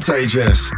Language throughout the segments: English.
Contagious.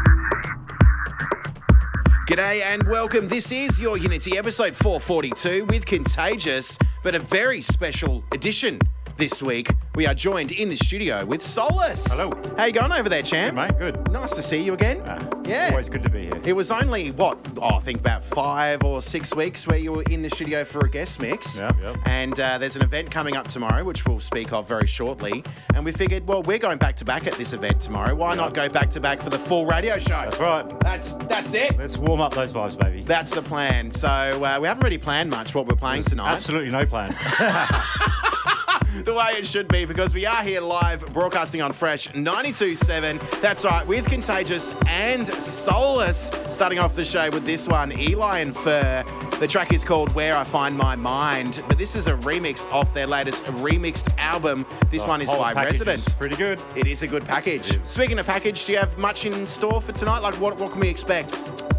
G'day and welcome. This is your Unity episode 442 with Contagious, but a very special edition this week. We are joined in the studio with Solace. Hello. How you going over there, champ? Good, mate. Good. Nice to see you again. Ah, yeah. Always good to be here. It was only what oh, I think about five or six weeks where you were in the studio for a guest mix. Yep, yep. And uh, there's an event coming up tomorrow, which we'll speak of very shortly. And we figured, well, we're going back to back at this event tomorrow. Why not go back to back for the full radio show? That's right. That's that's it. Let's warm up those vibes, baby. That's the plan. So uh, we haven't really planned much what we're playing tonight. Absolutely no plan. The way it should be because we are here live broadcasting on Fresh 92.7. That's right, with Contagious and Solace. Starting off the show with this one, Eli and Fur. The track is called Where I Find My Mind, but this is a remix off their latest remixed album. This The one is by Rezident. is Pretty good. It is a good package. Speaking of package, do you have much in store for tonight? Like, what, what can we expect?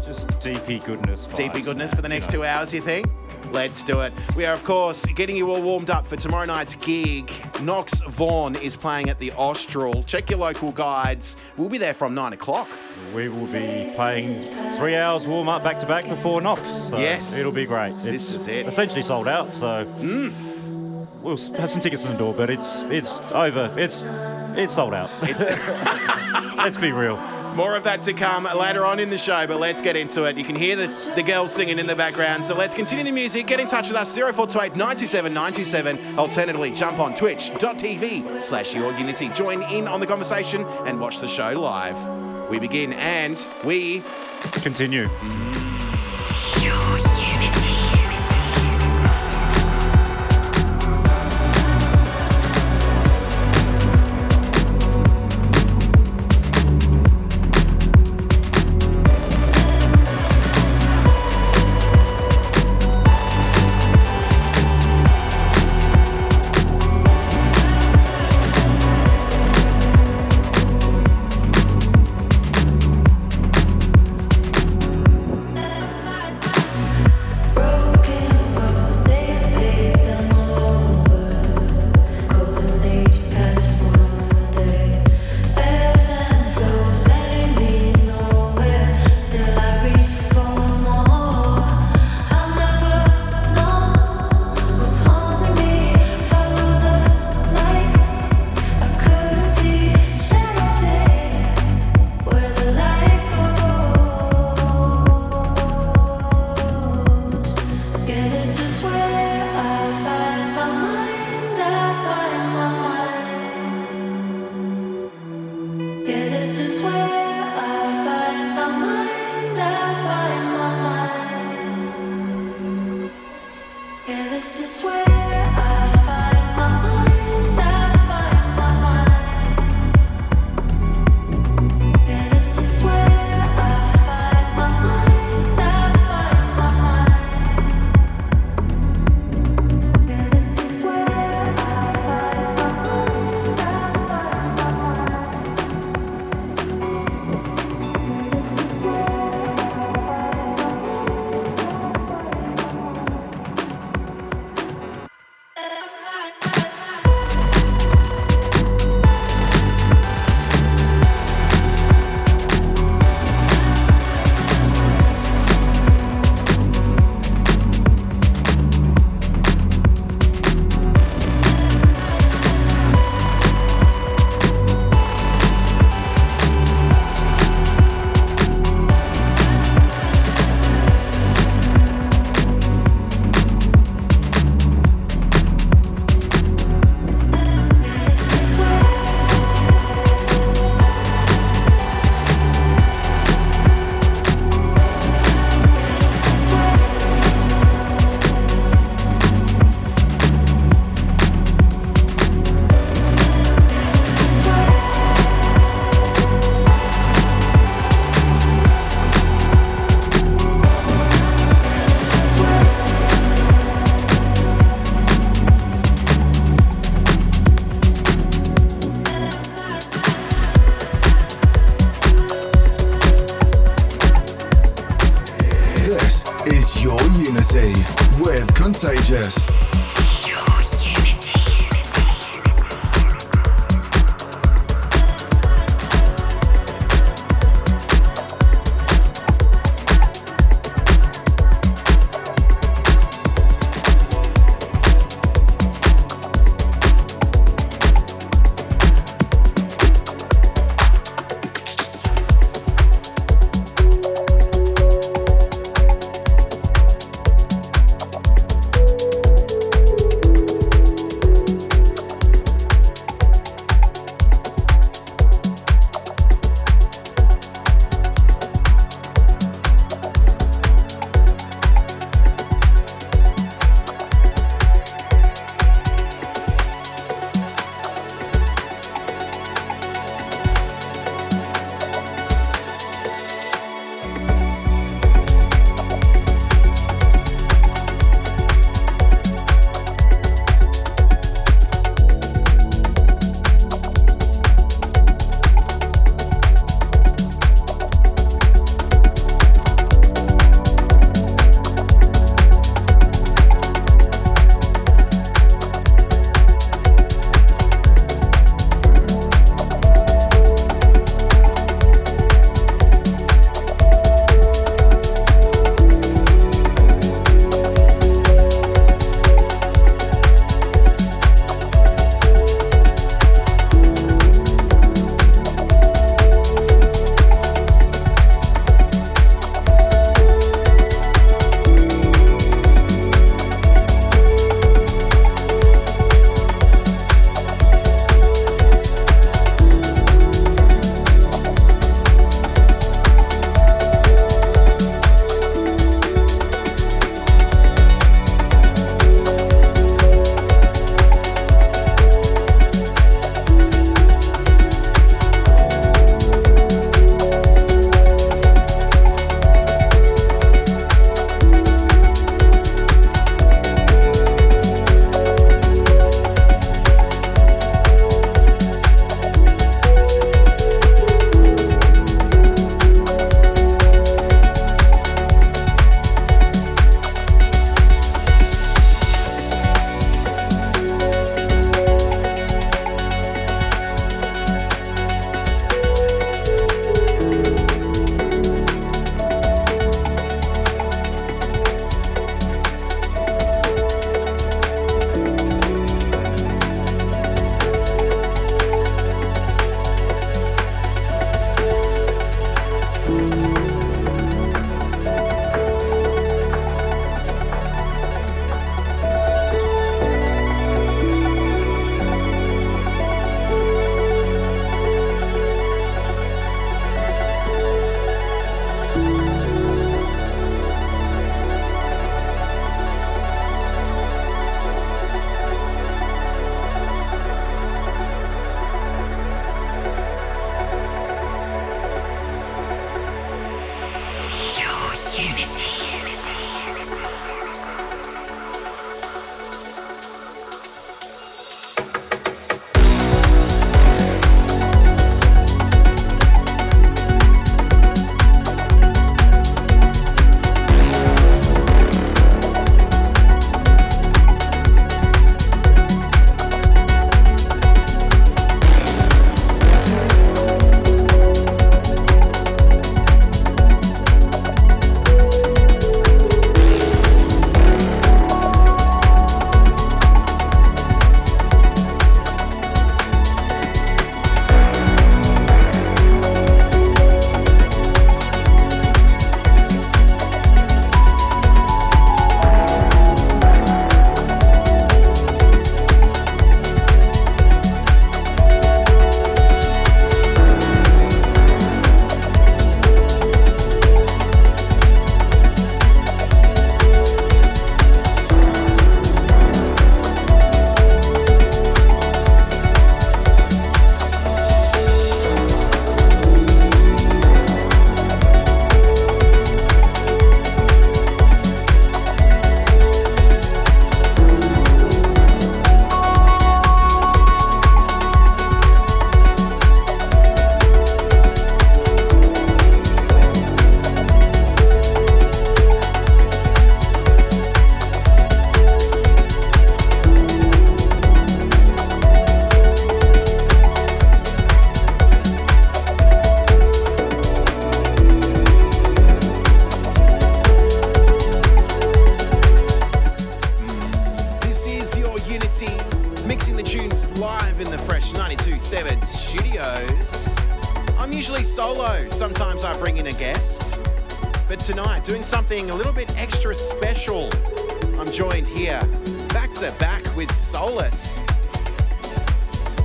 Just DP goodness. DP goodness for the next you know. two hours, you think? Let's do it. We are, of course, getting you all warmed up for tomorrow night's gig. Nox Vahn is playing at the Austral. Check your local guides. We'll be there from nine o'clock. We will be playing three hours warm up back to back before Knox. So Yes. It'll be great. This It's is it. Essentially sold out. So mm. we'll have some tickets in the door, but it's it's over. It's it's sold out. Let's be real. More of that to come later on in the show, but let's get into it. You can hear the, the girls singing in the background, so let's continue the music. Get in touch with us, 0428 927 927. Alternatively, jump on twitch.tv slash your unity. Join in on the conversation and watch the show live. We begin and we Continue. Your doing something a little bit extra special. I'm joined here, back to back with Solace.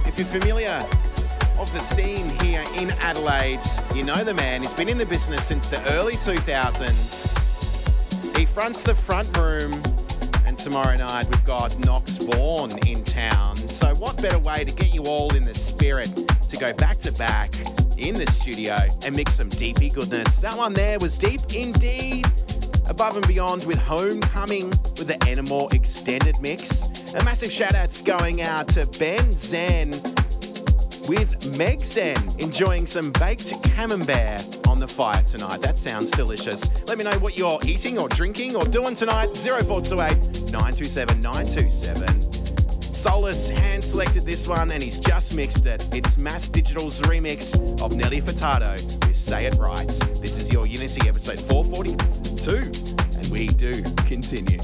If you're familiar of the scene here in Adelaide, you know the man. He's been in the business since the early 2000s. He fronts the front room, and tomorrow night we've got Nox Vahn in town. So, what better way to get you all in the spirit to go back to back in the studio and mix some deepy goodness? That one there was deep indeed. Above and beyond with Homecoming with the Enamour extended mix. A massive shout out's going out to Ben Zen with Meg Zen enjoying some baked camembert on the fire tonight. That sounds delicious. Let me know what you're eating or drinking or doing tonight. 0428 927 927. Solace hand selected this one and he's just mixed it. It's Mass Digital's remix of Nelly Furtado with Say It Right. This is your Unity episode 442 and we do continue.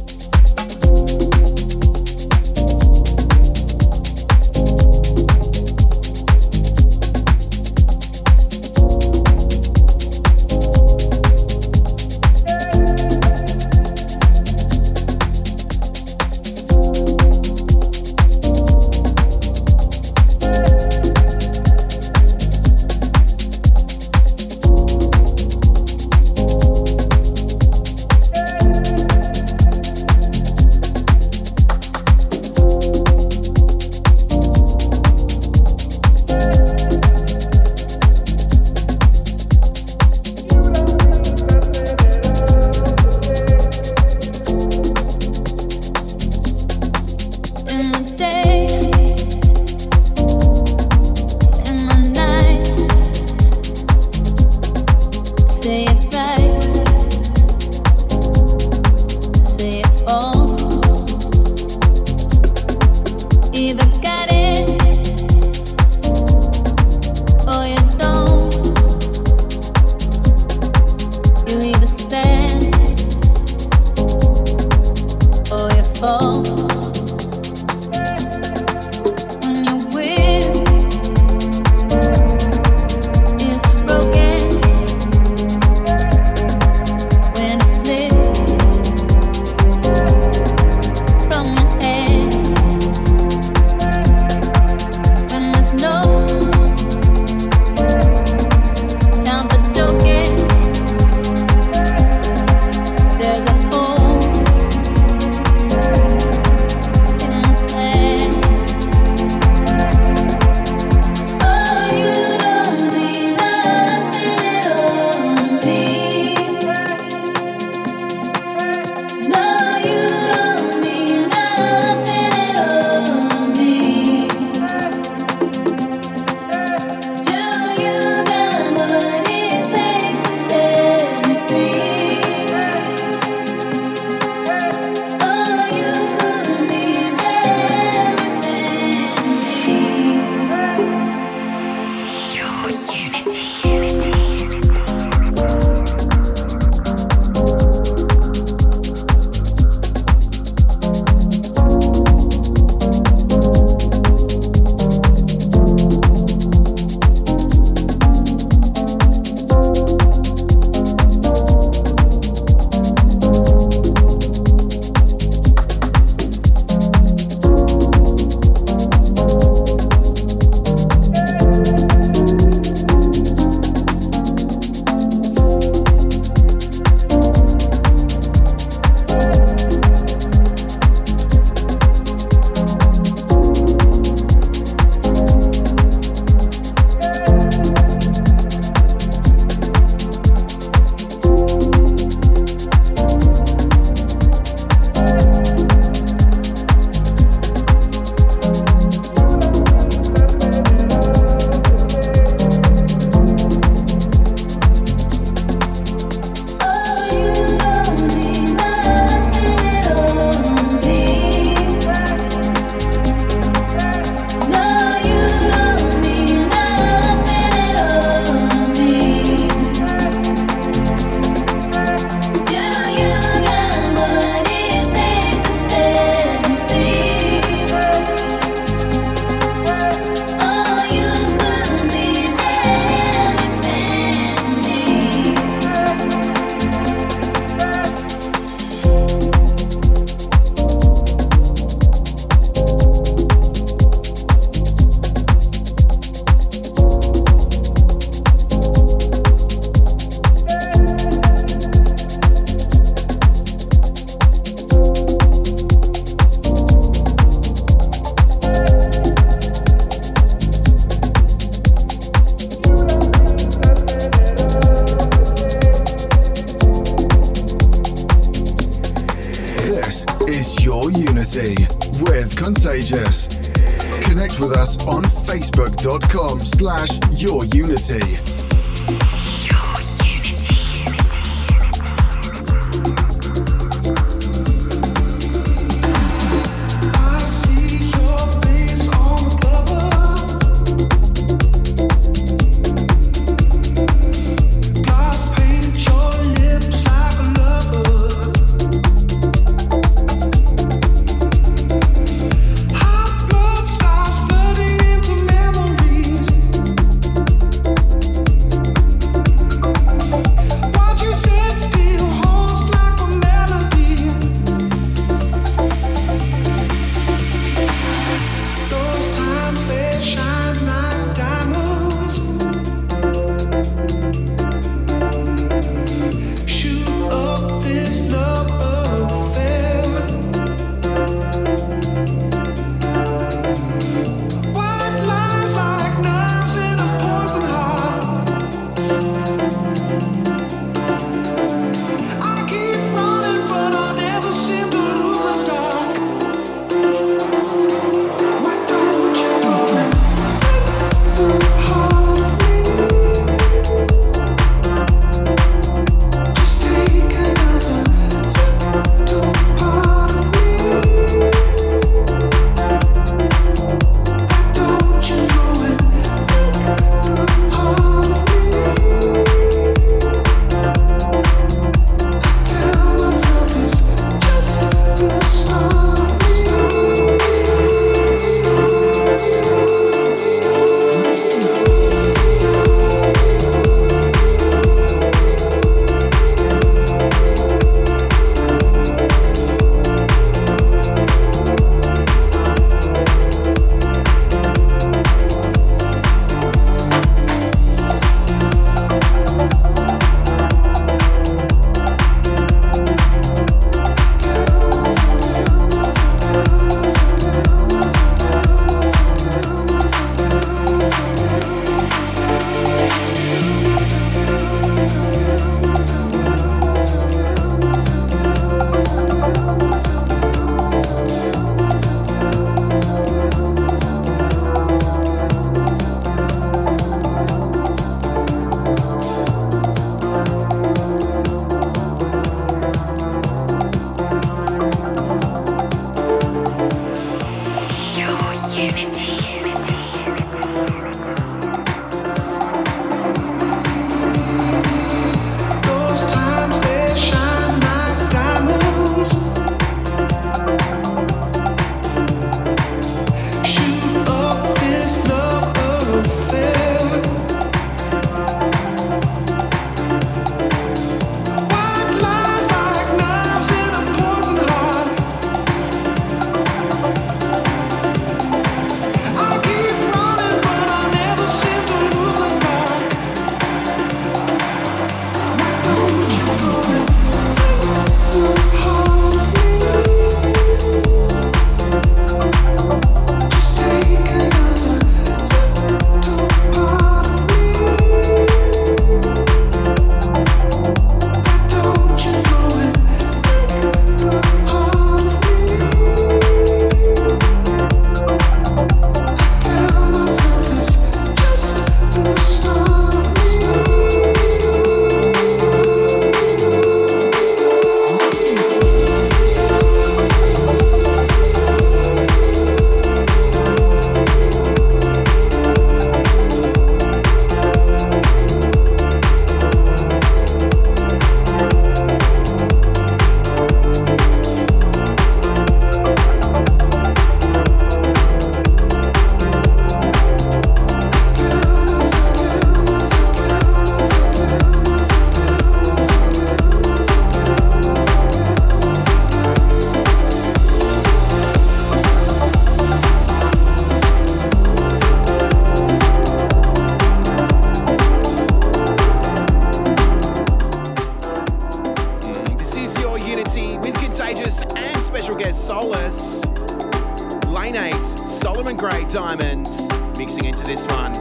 Blake Diamonds mixing into this one.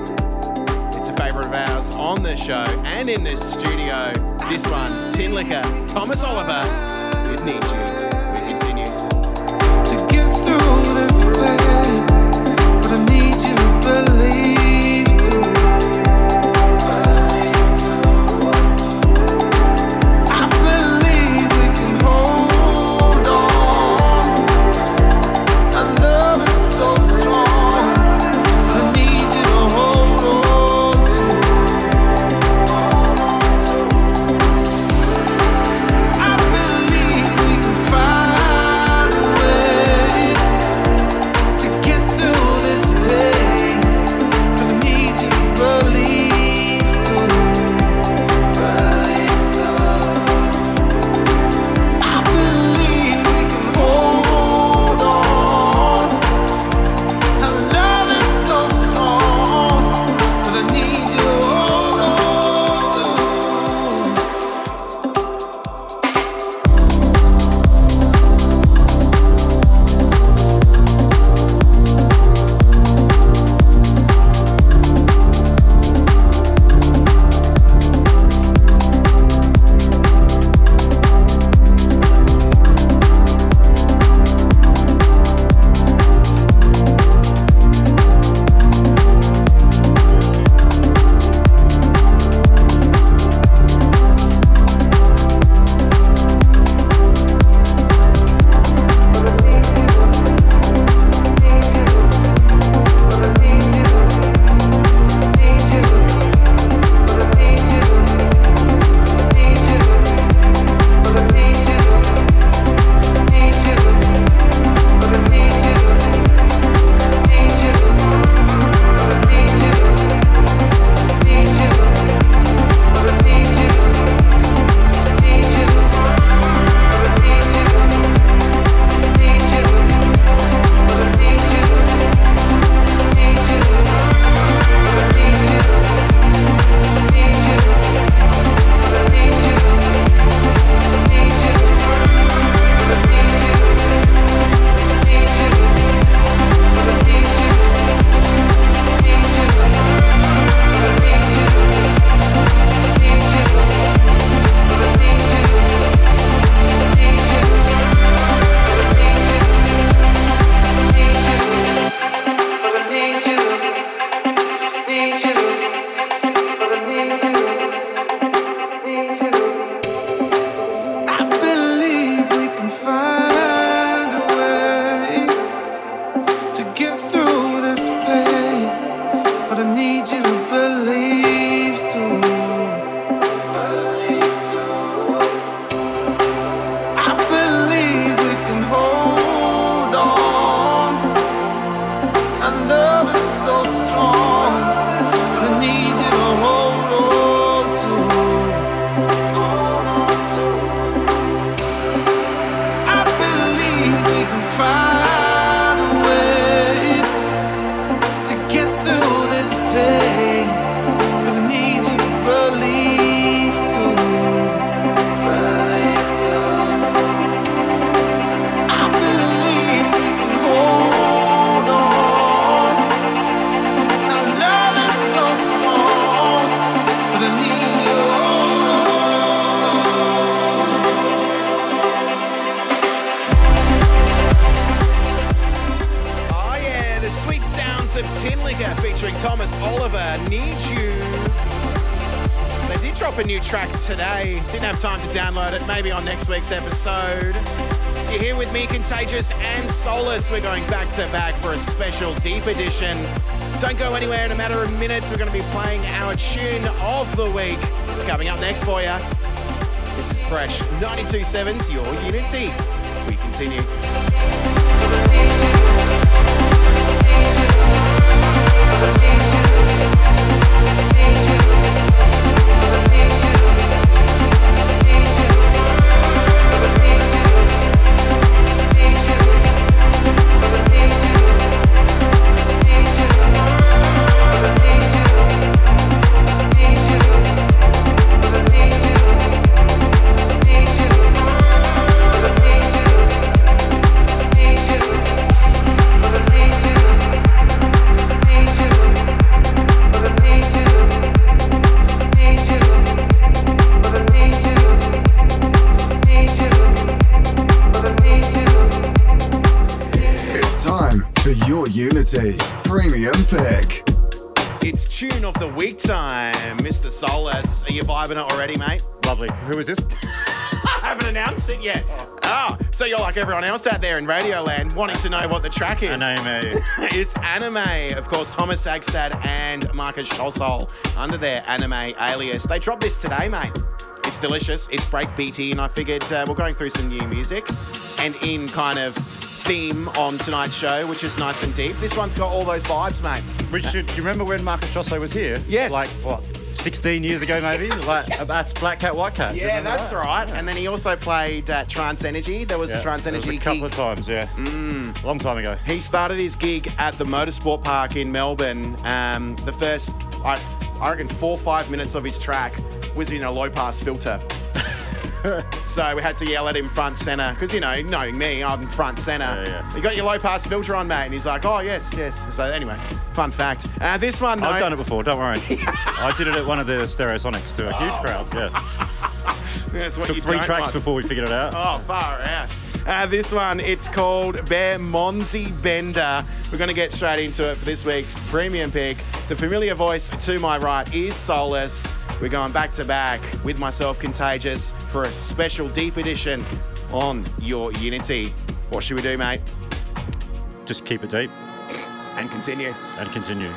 It's a favourite of ours on the show and in the studio. This one, Tinlicker, Thomas Oliver with Need You. We continue. To get through this pain, but I need you to believe. Download it. Maybe on next week's episode. You're here with me, Contagious and Solace. We're going back to back for a special deep edition. Don't go anywhere. In a matter of minutes, we're going to be playing our tune of the week. It's coming up next for you. This is Fresh 92.7's Your Unity. We continue. Your Premium Pick. It's tune of the week time, Mr. Solace. Are you vibing it already, mate? Lovely. Who is this? I haven't announced it yet. Oh, so you're like everyone else out there in Radioland wanting to know what the track is. anamē. it's anamē, of course, Thomas Sagstad and Marcus Schössow under their anamē alias. They dropped this today, mate. It's delicious. It's breakbeaty, and I figured uh, we're going through some new music and in kind of theme on tonight's show, which is nice and deep. This one's got all those vibes, mate. Richard, do you remember when Marcus Schössow was here? Yes. Like, what, 16 years ago maybe? Like, that's Black Cat, White Cat. Yeah, that's that? right. And then he also played uh, Trance Energy. There was Yeah, a was Energy a couple gig. of times, yeah. Mm. Long time ago. He started his gig at the Motorsport Park in Melbourne. Um, the first, I, I reckon, four or five minutes of his track was in a low pass filter. so we had to yell at him front center because you know, knowing me, I'm front center. Yeah, yeah. You got your low pass filter on, mate, and he's like, "Oh yes, yes." So anyway, fun fact. Uh, this one, though, I've done it before, don't worry. I did it at one of the Stereosonics to a huge crowd, yeah. That's what Took you three tracks want. before we figured it out. Oh, far out. Uh, this one, it's called Bermondsey Bender. We're going to get straight into it for this week's premium pick. The familiar voice to my right is Solace. We're going back to back with myself, Contagious, for a special deep edition on your Unity. What should we do, mate? Just keep it deep And continue. and continue.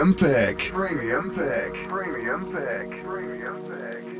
Premium Pick. Premium Pick. Premium Pick. Premium Pick.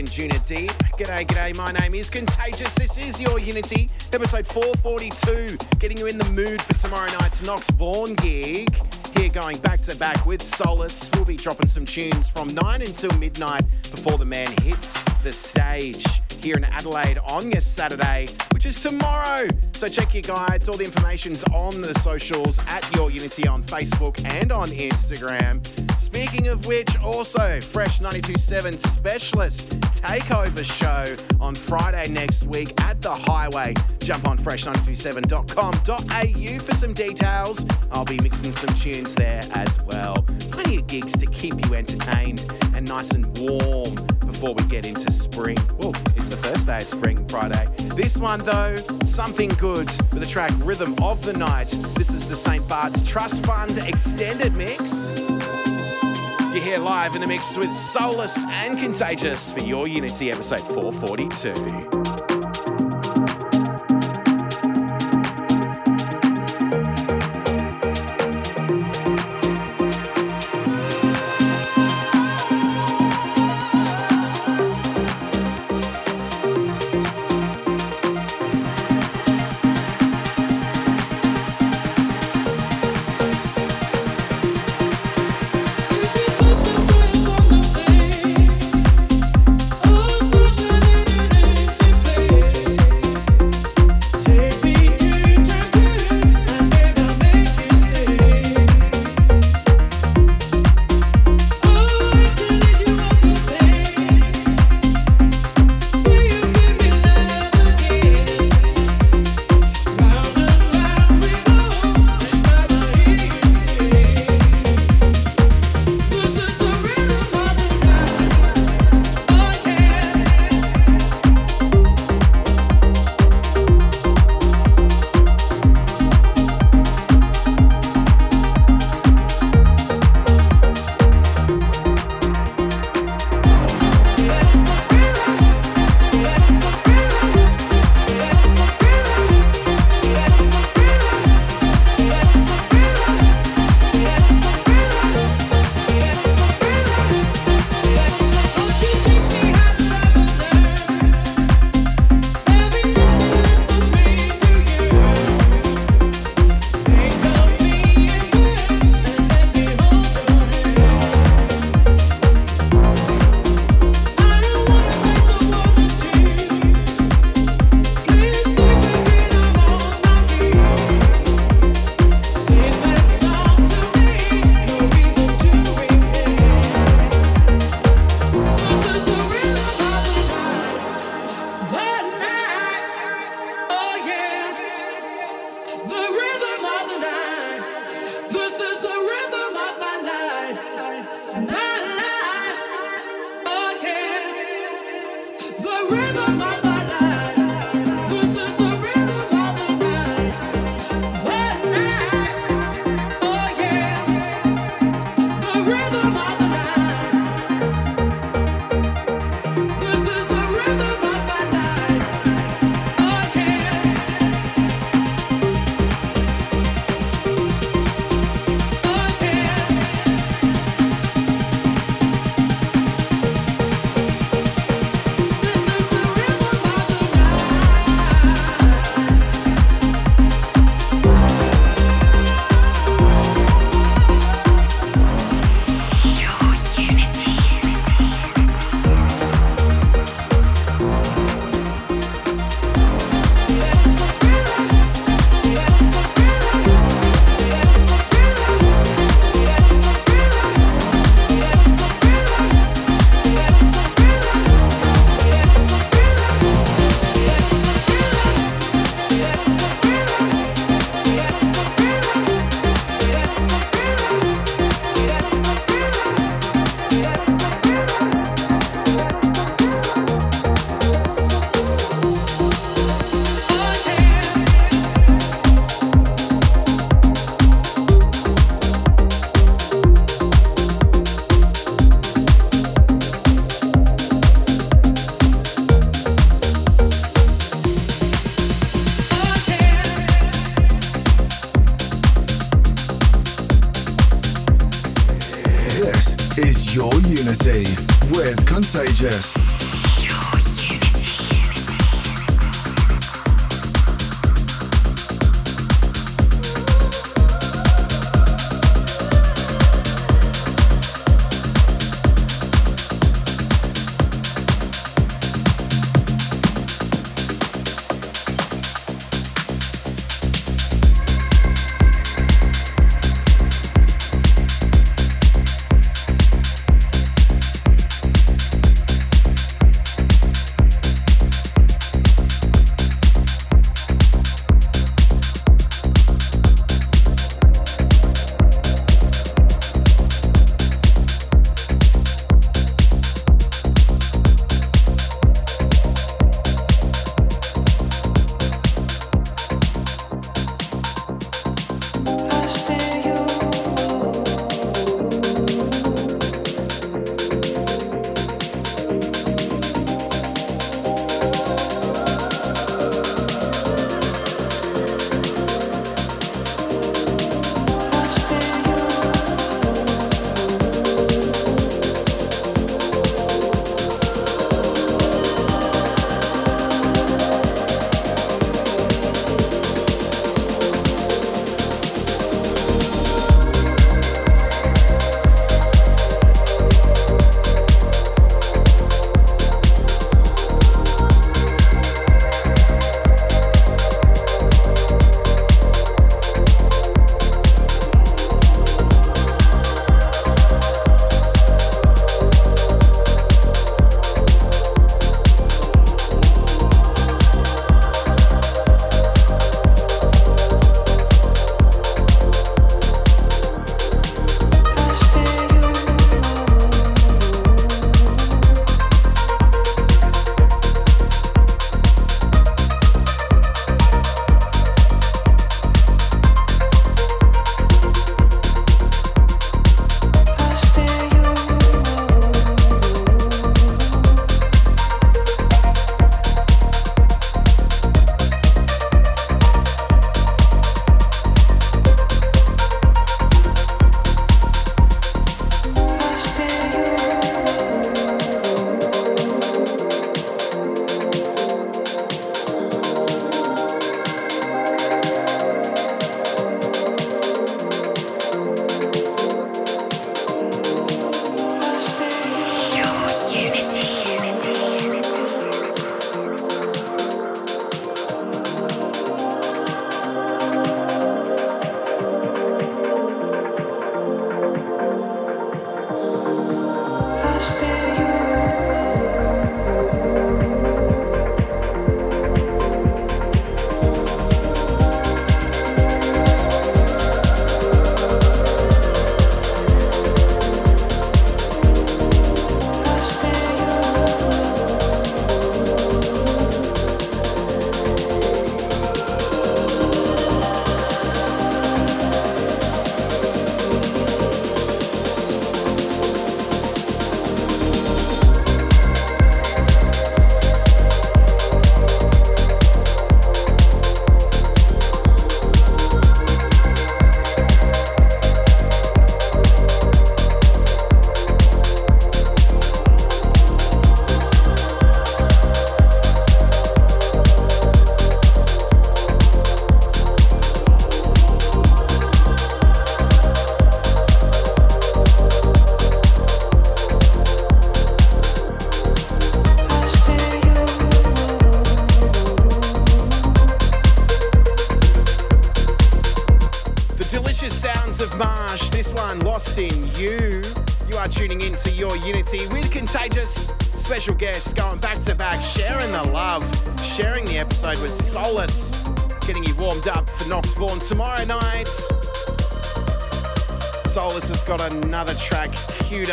Anjuna Deep. G'day, g'day. My name is Contagious. This is your Unity, episode 442. Getting you in the mood for tomorrow night's Nox Vahn gig. Here going back to back with Solace. We'll be dropping some tunes from 9 until midnight before the man hits the stage here in Adelaide on your Saturday, which is tomorrow. So check your guides. All the information's on the socials at Your Unity on Facebook and on Instagram. Speaking of which, also Fresh 92.7 Specialist Takeover Show on Friday next week at the Highway. Jump on fresh927.com.au for some details. I'll be mixing some tunes there as well. Plenty of gigs to keep you entertained and nice and warm before we get into spring. Well, it's the first day of spring, Friday. This one, though, something good with the track Rhythm of the Night. This is the St. Bart's Trust Fund extended mix. You're here live in the mix with Solace and Contagious for your Unity episode 442.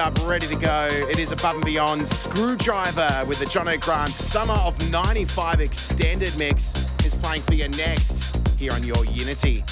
up, ready to go. It is Above and Beyond Screwdriver with the Jono Grant Summer of 95 Extended Mix is playing for you next here on Your Unity.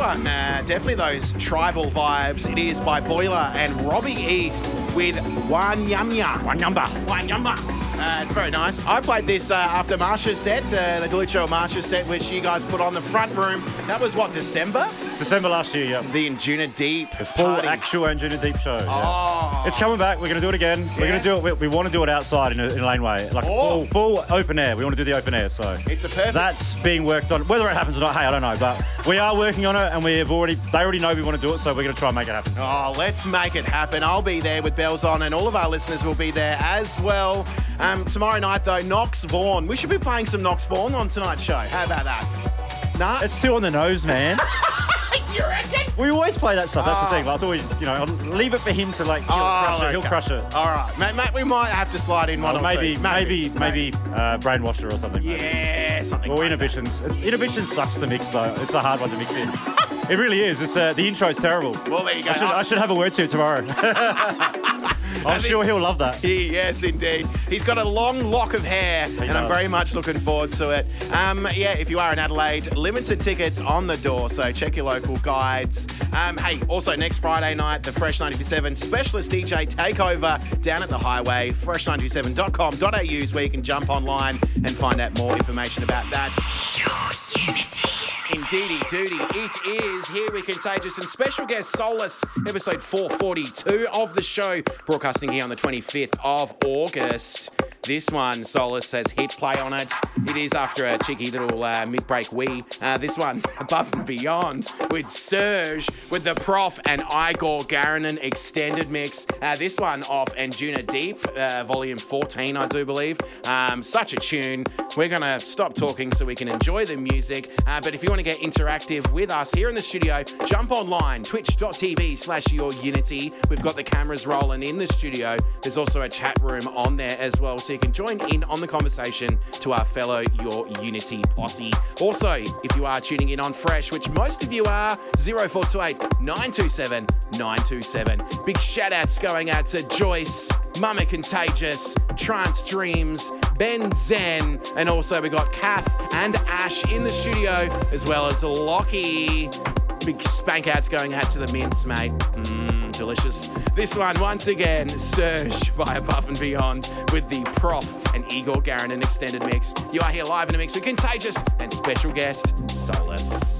One, uh, definitely those tribal vibes. It is by Boiler and Robby East with Wanyama. One number. Wanyamba. Uh, it's very nice. I played this uh, after Marsh's set, uh, the Galucho Marsha set, which you guys put on the front room. That was what, December? December last year, yeah. The Anjuna Deep. The full party. actual Anjuna Deep show. yeah. Oh. It's coming back. We're going to do it again. We're going Yes. to do it. We, we want to do it outside in a, in a laneway, like Oh. full, full open air. We want to do the open air. So It's a perfect. that's being worked on. Whether it happens or not, hey, I don't know. But we are working on it, and we have already. They already know we want to do it, so we're going to try and make it happen. Oh, let's make it happen. I'll be there with bells on, and all of our listeners will be there as well. Um, tomorrow night, though, Nox Vahn. We should be playing some Nox Vahn on tonight's show. How about that? Nah, It's too on the nose, man. you reckon? we always play that stuff. That's Oh. the thing. But I thought we, you know, leave it for him to like. He'll Oh, crush it. He'll crush it. All right, Matt, Matt, we might have to slide in one Or maybe, two. maybe, maybe, uh, brainwasher or something. maybe. Yeah, something. Or like inhibitions. It's, inhibition sucks to mix though. It's a hard one to mix in. it really is. It's uh, the intro's terrible. Well, there you go. I should, I should have a word to you tomorrow. I'm sure he'll love that. He- yes, indeed. He's got a long lock of hair, and I'm very much looking forward to it. Um, yeah, if you are in Adelaide, limited tickets on the door, so check your local guides. Um, hey, also next Friday night, the Fresh 927 Specialist DJ Takeover down at the highway. Fresh927.com.au is where you can jump online and find out more information about that. Your Unity. Indeedy duty, it is here with Contagious and special guest Solace, episode 442 of the show, broadcasting here on the 25th of August. This one, Solace has hit play on it. It is after a cheeky little uh, mid-break wee. Uh, this one, above and beyond, with Surge, with the PROFF and Igor Garanin extended mix. Uh, this one off Anjuna Deep, uh, volume 14, I do believe. Um, such a tune. We're gonna stop talking so we can enjoy the music. Uh, but if you want to get interactive with us here in the studio, jump online, twitch.tv slash your unity. We've got the cameras rolling in the studio. There's also a chat room on there as well, so you can join in on the conversation to our fellow Your Unity posse. Also, if you are tuning in on Fresh, which most of you are, 0428 927 927. Big shout outs going out to Joyce, Mama Contagious, Trance Dreams, Ben Zen, and also we got Kath and Ash in the studio, as well as Lockie. Big spank outs going out to the mints, mate. Mmm, delicious. This one, once again, Surge by Above and Beyond with the PROFF and Igor Garin Garanin extended mix. You are here live in a mix with Contagious and special guest Solace.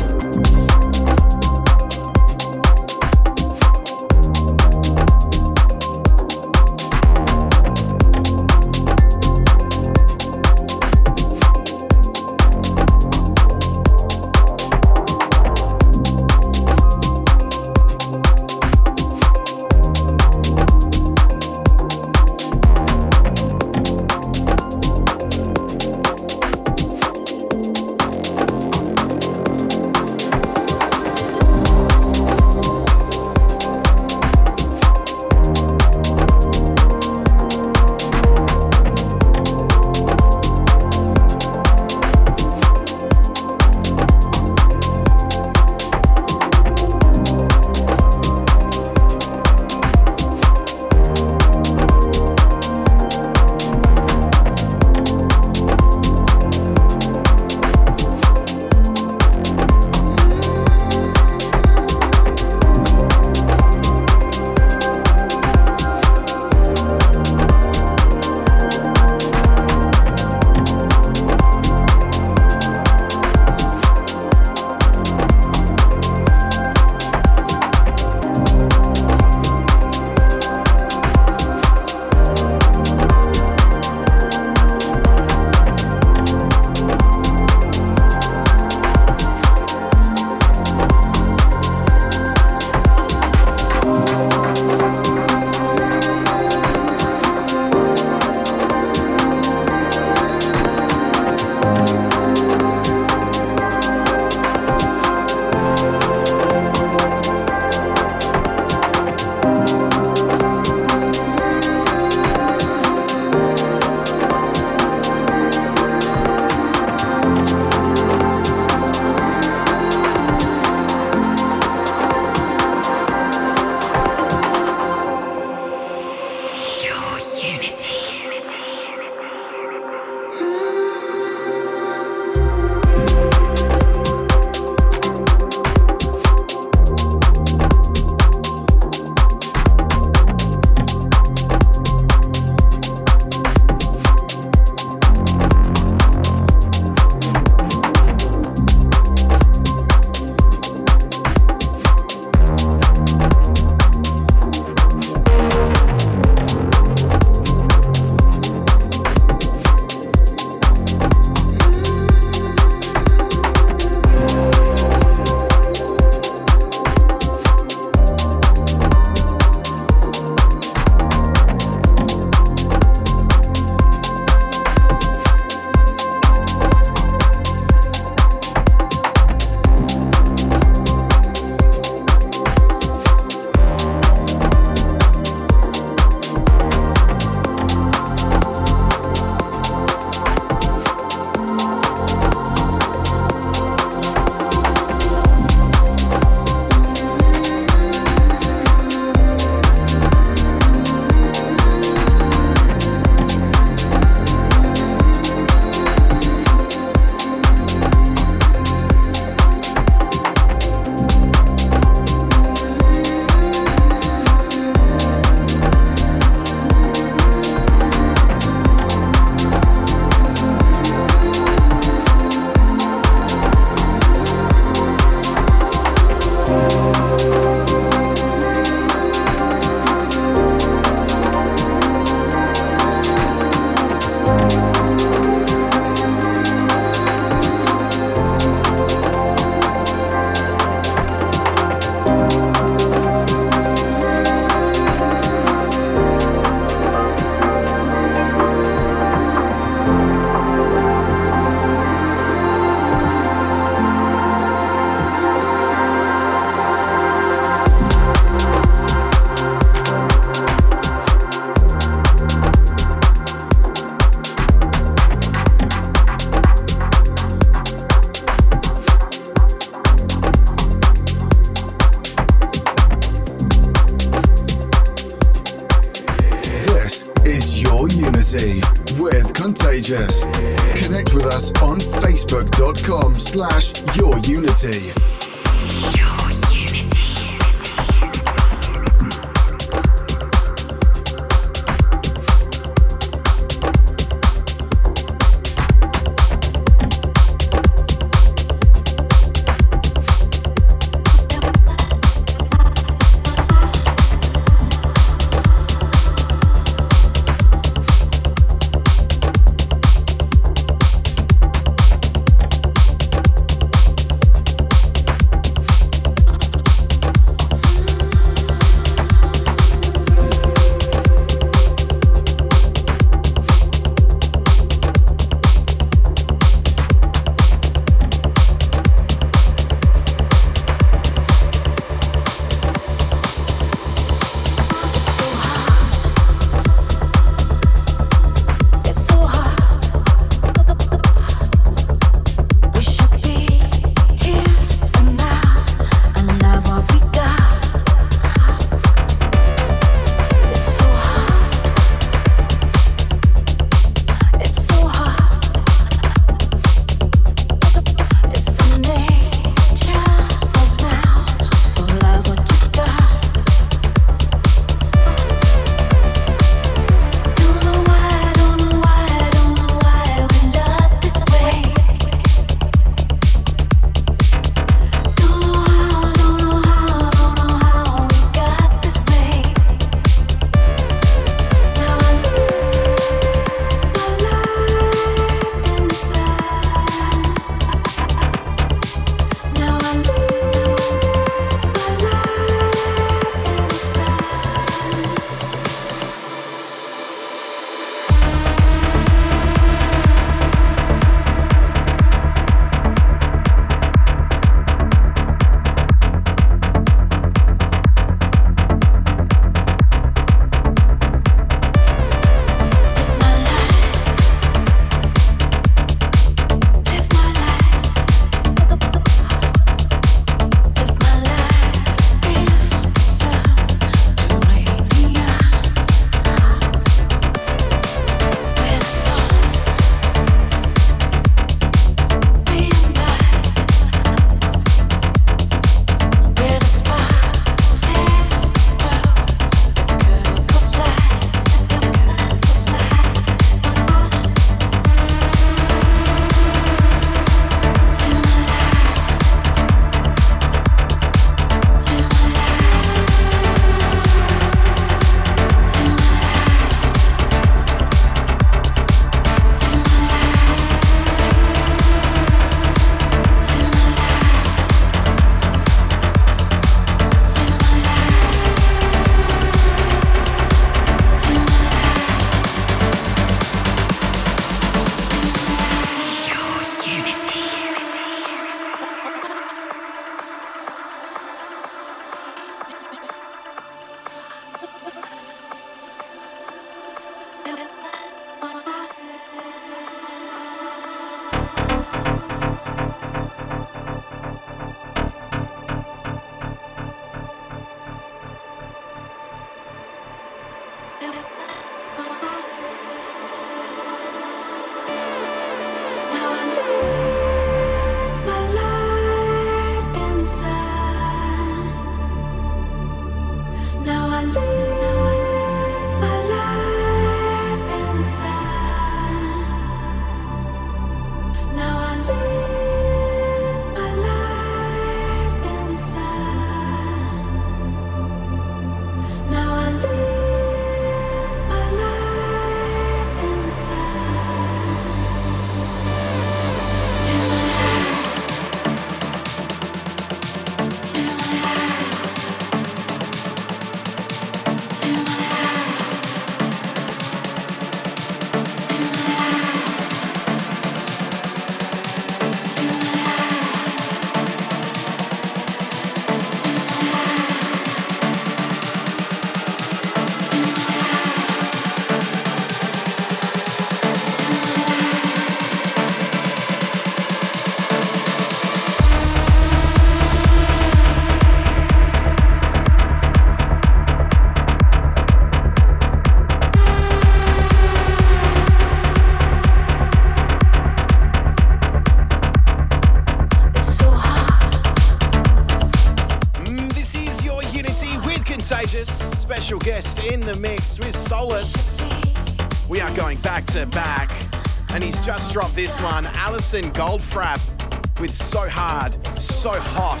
One. Alison Goldfrapp with So Hard, So Hot.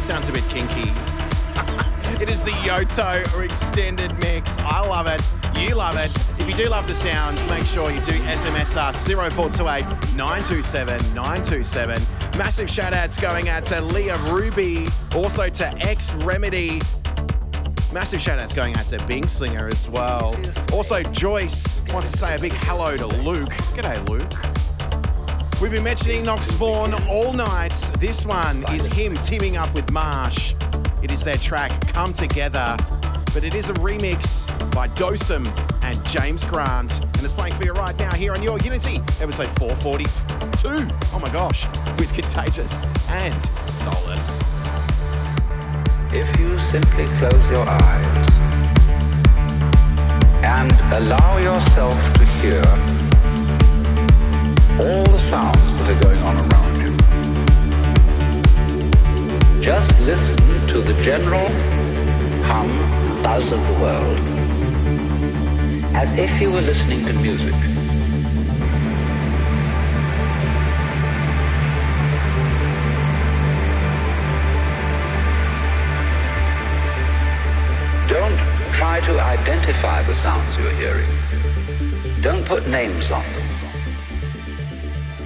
Sounds a bit kinky. it is the Yotto extended mix. I love it. You love it. If you do love the sounds, make sure you do SMS us 0428 927 927. Massive shout outs going out to Leah Ruby, also to X Remedy. Massive shout outs going out to Bing Slinger as well. Also, Joyce wants to say a big hello to Luke. G'day, Luke. We've been mentioning Nox Vahn all night. This one is him teaming up with Marsh. It is their track Come Together, but it is a remix by Dosem and James Grant. And it's playing for you right now here on Your Unity, episode 442. Oh my gosh, with Contagious and Solace. If you simply close your eyes and allow yourself to hear all the sounds that are going on around you, just listen to the general hum, buzz of the world, as if you were listening to music. Don't try to identify the sounds you're hearing. Don't put names on them.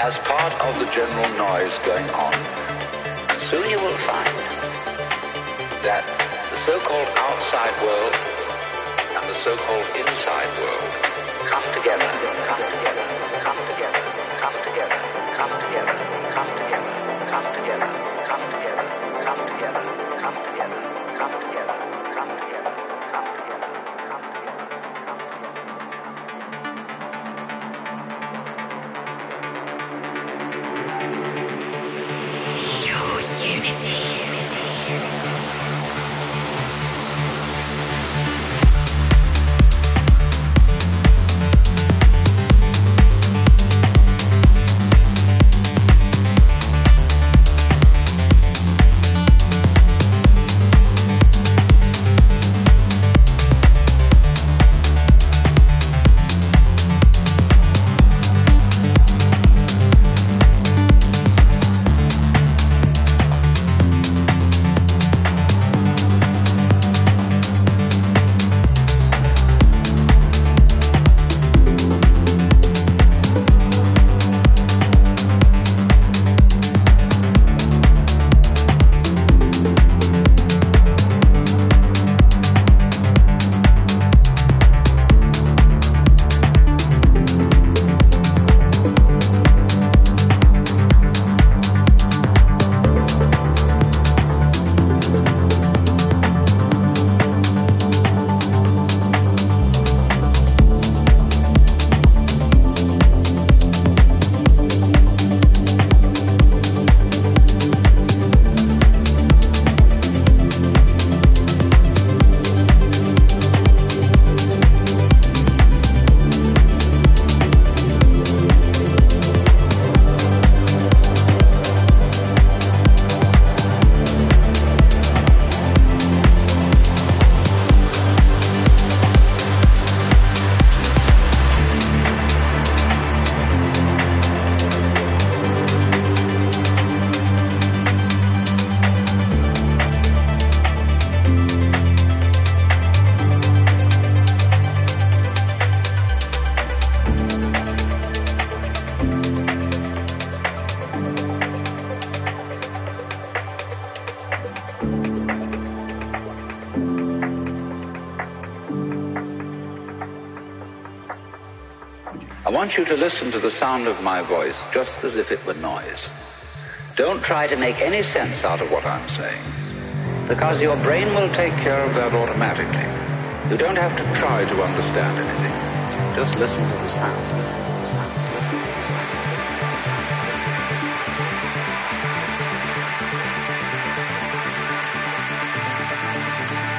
as part of the general noise going on. And soon you will find that the so-called outside world and the so-called inside world come together, come want you to listen to the sound of my voice just as if it were noise. Don't try to make any sense out of what I'm saying, because your brain will take care of that automatically. You don't have to try to understand anything. Just listen to the sound. Listen.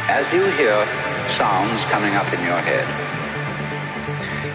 As you hear sounds coming up in your head,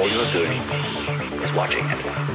All you're doing is watching it.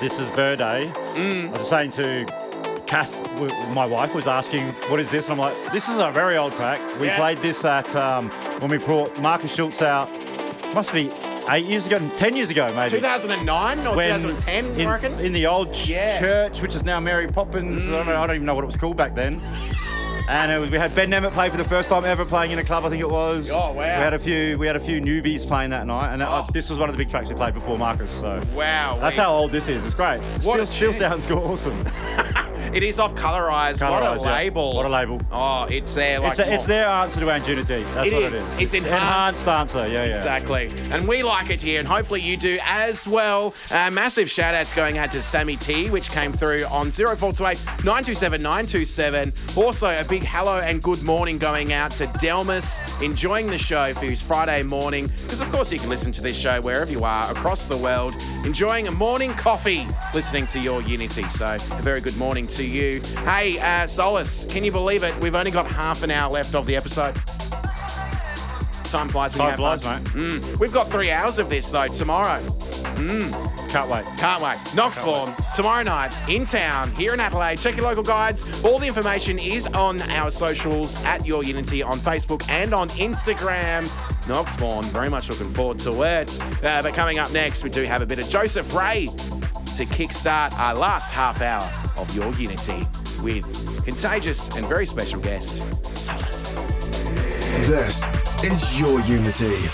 This is Verde. Mm. I was saying to Kath, my wife, was asking, what is this? And I'm like, this is a very old track. We Yeah. played this at, um, when we brought Marcus Schössow out, must be eight years ago, 10 years ago, maybe. 2009 or When 2010, in, you reckon? in the old Yeah. Mm. church, which is now Mary Poppins. I, don't know, I don't even know what it was called back then. And it was, we had Ben Nemeth play for the first time ever playing in a club, I think it was. Oh, wow. We had a few we had a few newbies playing that night, and uh, Oh. this was one of the big tracks we played before Marcus. So wow. that's we- how old this is. It's great. What still, still sounds awesome. It is off colorized. What a yeah. label. What a label. Oh, it's there. Like it's, a, it's their answer to Anjunity. That's It what is. it is. It's enhanced. enhanced answer. Yeah, yeah. Exactly. And we like it here, and hopefully you do as well. Uh, massive shout outs going out to Sammy T, which came through on 0428 927 927. Also, a big hello and good morning going out to Delmas, enjoying the show for his Friday morning. Because, of course, you can listen to this show wherever you are across the world, enjoying a morning coffee, listening to your Unity. So, a very good morning to you. Hey, uh, Solace, can you believe it? We've only got half an hour left of the episode. Time flies when Time you have flies, fun. mate. Mm. We've got three hours of this though tomorrow. Can't wait. Can't wait. Nox Vahn tomorrow night in town here in Adelaide. Check your local guides. All the information is on our socials at Your Unity on Facebook and on Instagram. Nox Vahn, very much looking forward to it. Uh, but coming up next, we do have a bit of Joseph Ray to kickstart our last half hour of Your Unity with contagious and very special guest Solace. This is your Unity.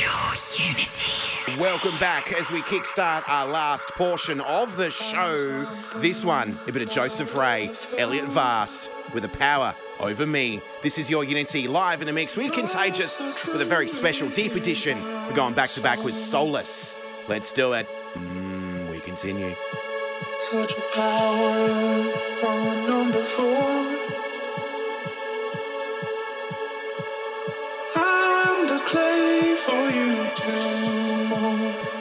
Your Unity. Welcome back as we kickstart our last portion of the show. This one, a bit of Joseph Ray, Elliot Vast with a power over me. This is your Unity live in a mix with Contagious with a very special deep edition. We're going back to back with Solace. Let's do it. Mm, we continue. Such a power on number four. I'm the clay for you to mold.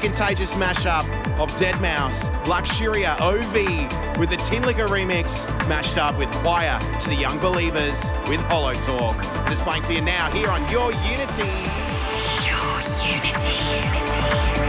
contagious mashup of deadmau5, Luxuria, OV with the Tinlicker remix, mashed up with Choir to the Young Believers with Hollow Talk. And it's playing for you now here on Your Unity. Your Unity.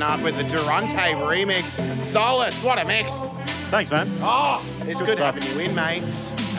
Open Up with the Durante remix. Solace, what a mix. Thanks, man. Oh, it's good, you in, mates.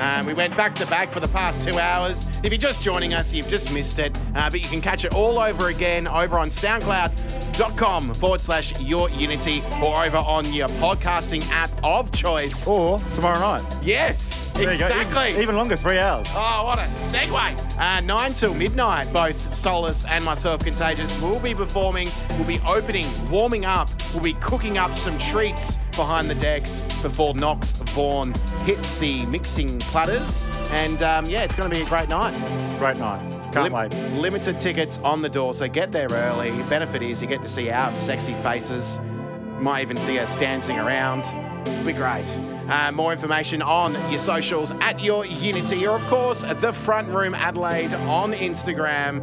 Um, we went back to back for the past two hours. If you're just joining us, you've just missed it. Uh, but you can catch it all over again over on soundcloud.com forward slash your unity or over on your podcasting app of choice. Or tomorrow night. Yes, There exactly. Even, even longer, three hours. Oh, what a segue. Uh, 9 till midnight, both Solace and myself, Contagious, will be performing, we'll be opening, warming up, we'll be cooking up some treats behind the decks before Nox Vahn hits the mixing platters. And um, yeah, it's going to be a great night. Great night. Can't Lim- wait. Limited tickets on the door, so get there early. Benefit is you get to see our sexy faces. Might even see us dancing around. Be great. Uh, more information on your socials at your Unity, or of course the Front Room Adelaide on Instagram.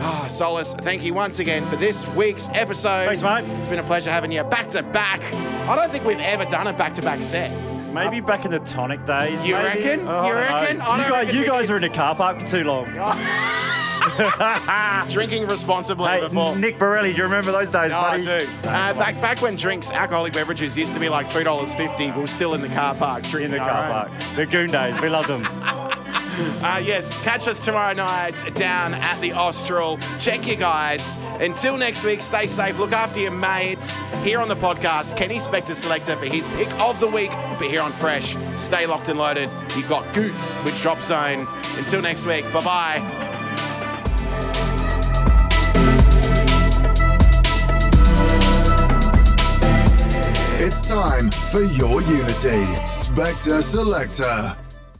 Ah, Solace, thank you once again for this week's episode. Thanks, mate. It's been a pleasure having you back to back. I don't think we've ever done a back to back set. Maybe back in the tonic days. You maybe? reckon? Oh, You reckon? I You don't guys, reckon you guys can- were in a car park for too long. Drinking responsibly Hey, before. Nick Borelli, do you remember those days, No, I do. Uh, back back when drinks, alcoholic beverages used to be like three dollars fifty. We were still in the car park drinking. In the car own. park. The goon days. We loved them. Uh, yes, catch us tomorrow night down at the Austral. Check your guides. Until next week, stay safe. Look after your mates. Here on the podcast, Kenny Spector Selector for his pick of the week. But here on Fresh, stay locked and loaded. You've got Goots with Drop Zone. Until next week, bye bye. It's time for your Unity. Spectre Selector.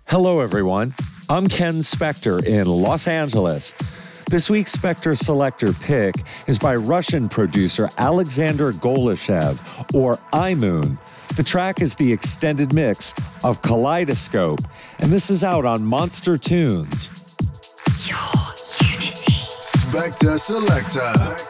Hello, everyone. I'm Ken Spector in Los Angeles. This week's Spectre Selector pick is by Russian producer Alexander Golishev, or iMoon. The track is the extended mix of Kaleidoscope, and this is out on Monster Tunes. Your unity. Spectre Selector.